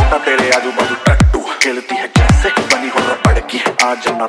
मुंडा तेरे आजू बाजू टट्टू खेलती है कैसे? बनी हो रबड़ की। आज ना